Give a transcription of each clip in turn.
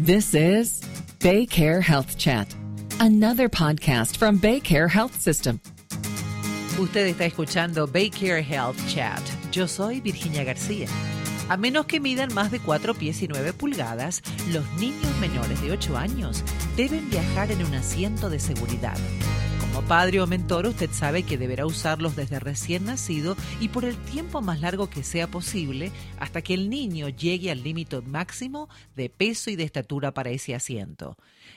This is Baycare Health Chat, another podcast from Baycare Health System. Usted está escuchando Baycare Health Chat. Yo soy Virginia García. A menos que midan más de 4 pies y 9 pulgadas, los niños menores de 8 años deben viajar en un asiento de seguridad. Como padre o mentor, usted sabe que deberá usarlos desde recién nacido y por el tiempo más largo que sea posible hasta que el niño llegue al límite máximo de peso y de estatura para ese asiento.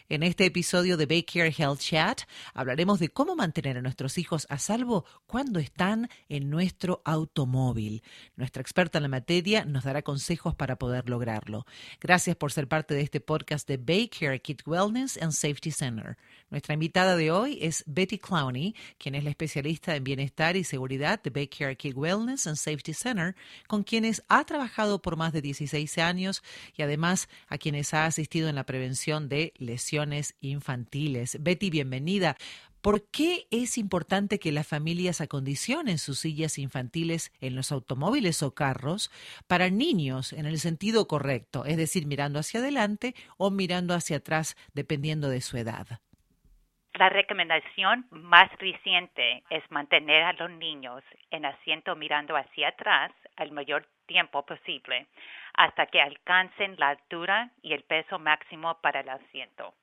En este episodio de Baycare Health Chat hablaremos de cómo mantener a nuestros hijos a salvo cuando están en nuestro automóvil. Nuestra experta en la materia nos dará consejos para poder lograrlo. Gracias por ser parte de este podcast de Baycare Kid Wellness and Safety Center. Nuestra invitada de hoy es Betty Clowney, quien es la especialista en bienestar y seguridad de Baycare Kid Wellness and Safety Center, con quienes ha trabajado por más de 16 años y además a quienes ha asistido en la prevención de lesiones infantiles. Betty, bienvenida. ¿Por qué es importante que las familias acondicionen sus sillas infantiles en los automóviles o carros para niños en el sentido correcto, es decir, mirando hacia adelante o mirando hacia atrás, dependiendo de su edad? La recomendación más reciente es mantener a los niños en asiento mirando hacia atrás el mayor tiempo posible hasta que alcancen la altura y el peso máximo para el asiento.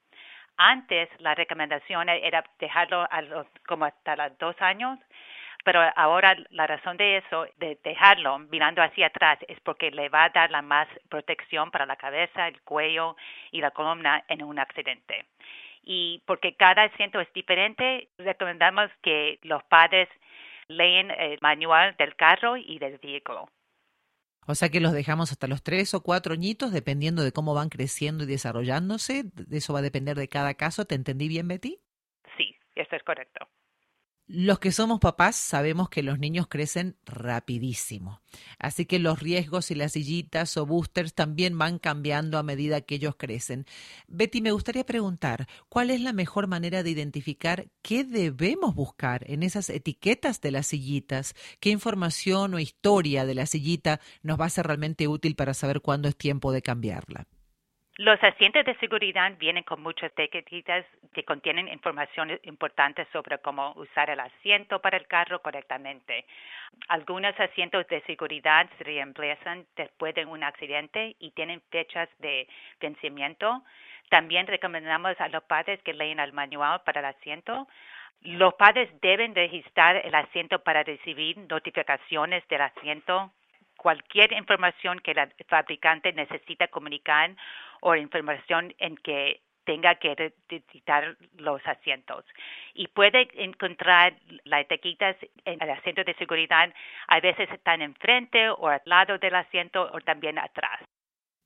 Antes la recomendación era dejarlo a los, como hasta los dos años, pero ahora la razón de eso, de dejarlo mirando hacia atrás, es porque le va a dar la más protección para la cabeza, el cuello y la columna en un accidente. Y porque cada asiento es diferente, recomendamos que los padres leen el manual del carro y del vehículo. O sea que los dejamos hasta los tres o cuatro añitos, dependiendo de cómo van creciendo y desarrollándose. Eso va a depender de cada caso. ¿Te entendí bien, Betty? Sí, eso es correcto. Los que somos papás sabemos que los niños crecen rapidísimo, así que los riesgos y las sillitas o boosters también van cambiando a medida que ellos crecen. Betty, me gustaría preguntar, ¿cuál es la mejor manera de identificar qué debemos buscar en esas etiquetas de las sillitas? ¿Qué información o historia de la sillita nos va a ser realmente útil para saber cuándo es tiempo de cambiarla? Los asientos de seguridad vienen con muchas etiquetas que contienen información importante sobre cómo usar el asiento para el carro correctamente. Algunos asientos de seguridad se reemplazan después de un accidente y tienen fechas de vencimiento. También recomendamos a los padres que lean el manual para el asiento. Los padres deben registrar el asiento para recibir notificaciones del asiento cualquier información que el fabricante necesita comunicar o información en que tenga que editar los asientos. Y puede encontrar las etiquetas en el asiento de seguridad, a veces están enfrente o al lado del asiento o también atrás.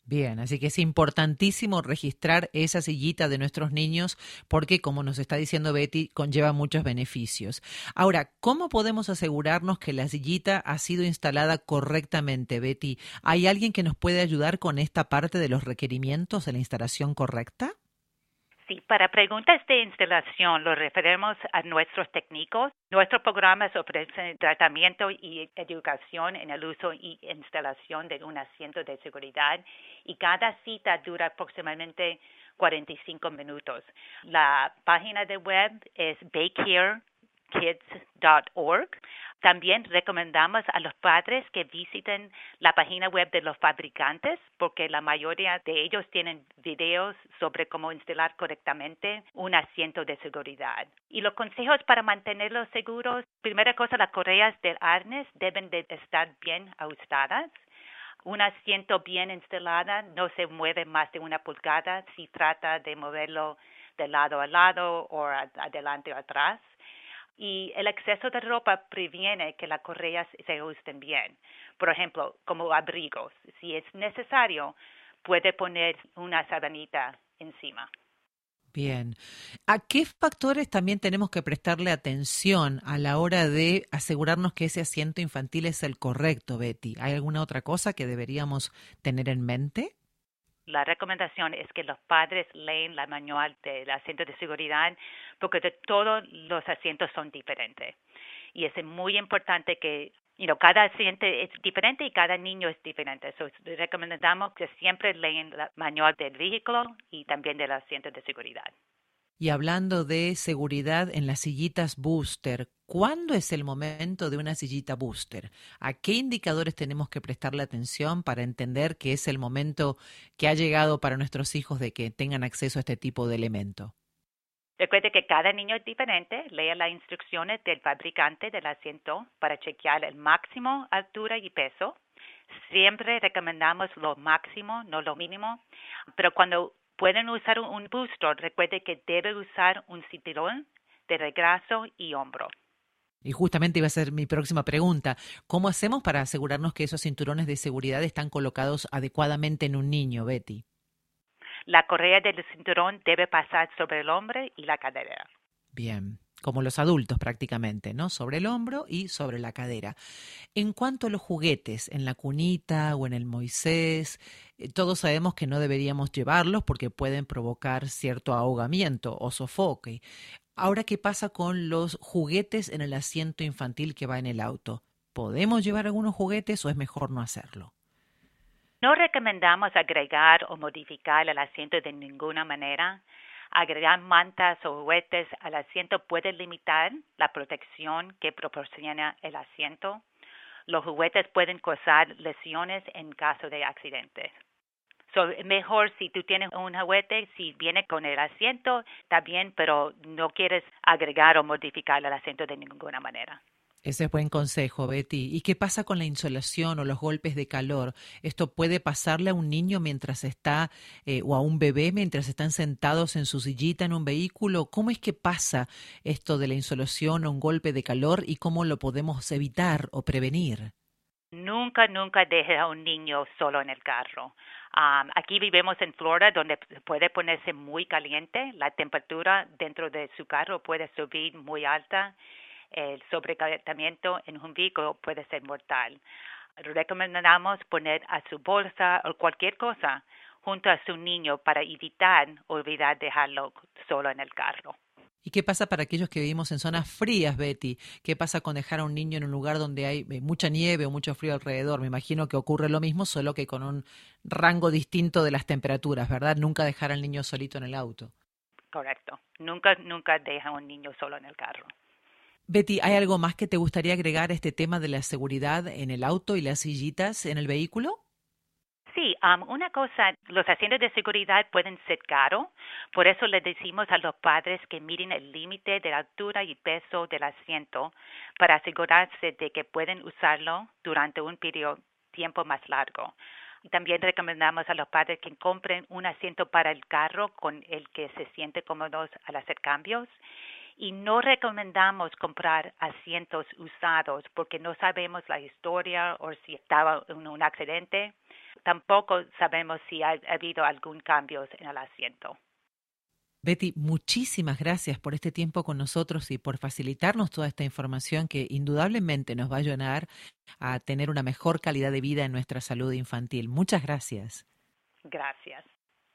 Bien, así que es importantísimo registrar esa sillita de nuestros niños porque, como nos está diciendo Betty, conlleva muchos beneficios. Ahora, ¿cómo podemos asegurarnos que la sillita ha sido instalada correctamente, Betty? ¿Hay alguien que nos puede ayudar con esta parte de los requerimientos de la instalación correcta? Sí, para preguntas de instalación lo referimos a nuestros técnicos. Nuestros programas ofrecen tratamiento y educación en el uso y instalación de un asiento de seguridad y cada cita dura aproximadamente 45 minutos. La página de web es baycare.com kids.org. También recomendamos a los padres que visiten la página web de los fabricantes porque la mayoría de ellos tienen videos sobre cómo instalar correctamente un asiento de seguridad. Y los consejos para mantenerlos seguros, primera cosa, las correas del arnés deben de estar bien ajustadas. Un asiento bien instalado no se mueve más de una pulgada si trata de moverlo de lado a lado o adelante o atrás y el exceso de ropa previene que las correas se ajusten bien. Por ejemplo, como abrigos, si es necesario, puede poner una sabanita encima. Bien. ¿A qué factores también tenemos que prestarle atención a la hora de asegurarnos que ese asiento infantil es el correcto, Betty? ¿Hay alguna otra cosa que deberíamos tener en mente? La recomendación es que los padres leen la manual del asiento de seguridad porque de todos los asientos son diferentes. Y es muy importante que you know, cada asiento es diferente y cada niño es diferente. So, recomendamos que siempre lean el manual del vehículo y también del asiento de seguridad. Y hablando de seguridad en las sillitas booster, ¿cuándo es el momento de una sillita booster? ¿A qué indicadores tenemos que prestarle atención para entender que es el momento que ha llegado para nuestros hijos de que tengan acceso a este tipo de elemento? Recuerde que cada niño es diferente. Lea las instrucciones del fabricante del asiento para chequear el máximo altura y peso. Siempre recomendamos lo máximo, no lo mínimo. Pero cuando pueden usar un booster, recuerde que debe usar un cinturón de regraso y hombro. Y justamente iba a ser mi próxima pregunta. ¿Cómo hacemos para asegurarnos que esos cinturones de seguridad están colocados adecuadamente en un niño, Betty? La correa del cinturón debe pasar sobre el hombro y la cadera. Bien, como los adultos prácticamente, ¿no? Sobre el hombro y sobre la cadera. En cuanto a los juguetes, en la cunita o en el Moisés, eh, todos sabemos que no deberíamos llevarlos porque pueden provocar cierto ahogamiento o sofoque. Ahora, ¿qué pasa con los juguetes en el asiento infantil que va en el auto? ¿Podemos llevar algunos juguetes o es mejor no hacerlo? No recomendamos agregar o modificar el asiento de ninguna manera. Agregar mantas o juguetes al asiento puede limitar la protección que proporciona el asiento. Los juguetes pueden causar lesiones en caso de accidentes. So, mejor si tú tienes un juguete, si viene con el asiento, está bien, pero no quieres agregar o modificar el asiento de ninguna manera. Ese es buen consejo, Betty. ¿Y qué pasa con la insolación o los golpes de calor? ¿Esto puede pasarle a un niño mientras está, eh, o a un bebé mientras están sentados en su sillita en un vehículo? ¿Cómo es que pasa esto de la insolación o un golpe de calor y cómo lo podemos evitar o prevenir? Nunca, nunca deje a un niño solo en el carro. Aquí vivimos en Florida donde puede ponerse muy caliente, la temperatura dentro de su carro puede subir muy alta el sobrecalentamiento en un vehículo puede ser mortal. Recomendamos poner a su bolsa o cualquier cosa junto a su niño para evitar olvidar dejarlo solo en el carro. ¿Y qué pasa para aquellos que vivimos en zonas frías, Betty? ¿Qué pasa con dejar a un niño en un lugar donde hay eh, mucha nieve o mucho frío alrededor? Me imagino que ocurre lo mismo, solo que con un rango distinto de las temperaturas, ¿verdad? Nunca dejar al niño solito en el auto. Correcto. Nunca, nunca deja a un niño solo en el carro. Betty, ¿hay algo más que te gustaría agregar a este tema de la seguridad en el auto y las sillitas en el vehículo? Sí, um, una cosa, los asientos de seguridad pueden ser caros, por eso le decimos a los padres que miren el límite de altura y peso del asiento para asegurarse de que pueden usarlo durante un periodo tiempo más largo. También recomendamos a los padres que compren un asiento para el carro con el que se siente cómodos al hacer cambios y no recomendamos comprar asientos usados porque no sabemos la historia o si estaba en un accidente. Tampoco sabemos si ha, habido algún cambio en el asiento. Betty, muchísimas gracias por este tiempo con nosotros y por facilitarnos toda esta información que indudablemente nos va a ayudar a tener una mejor calidad de vida en nuestra salud infantil. Muchas gracias. Gracias.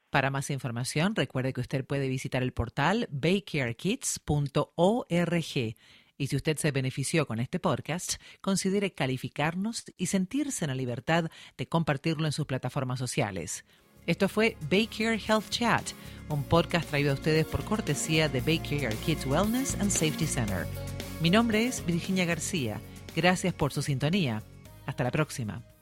Para más información, recuerde que usted puede visitar el portal baycarekids.org. Y si usted se benefició con este podcast, considere calificarnos y sentirse en la libertad de compartirlo en sus plataformas sociales. Esto fue Baycare Health Chat, un podcast traído a ustedes por cortesía de Baycare Kids Wellness and Safety Center. Mi nombre es Virginia García. Gracias por su sintonía. Hasta la próxima.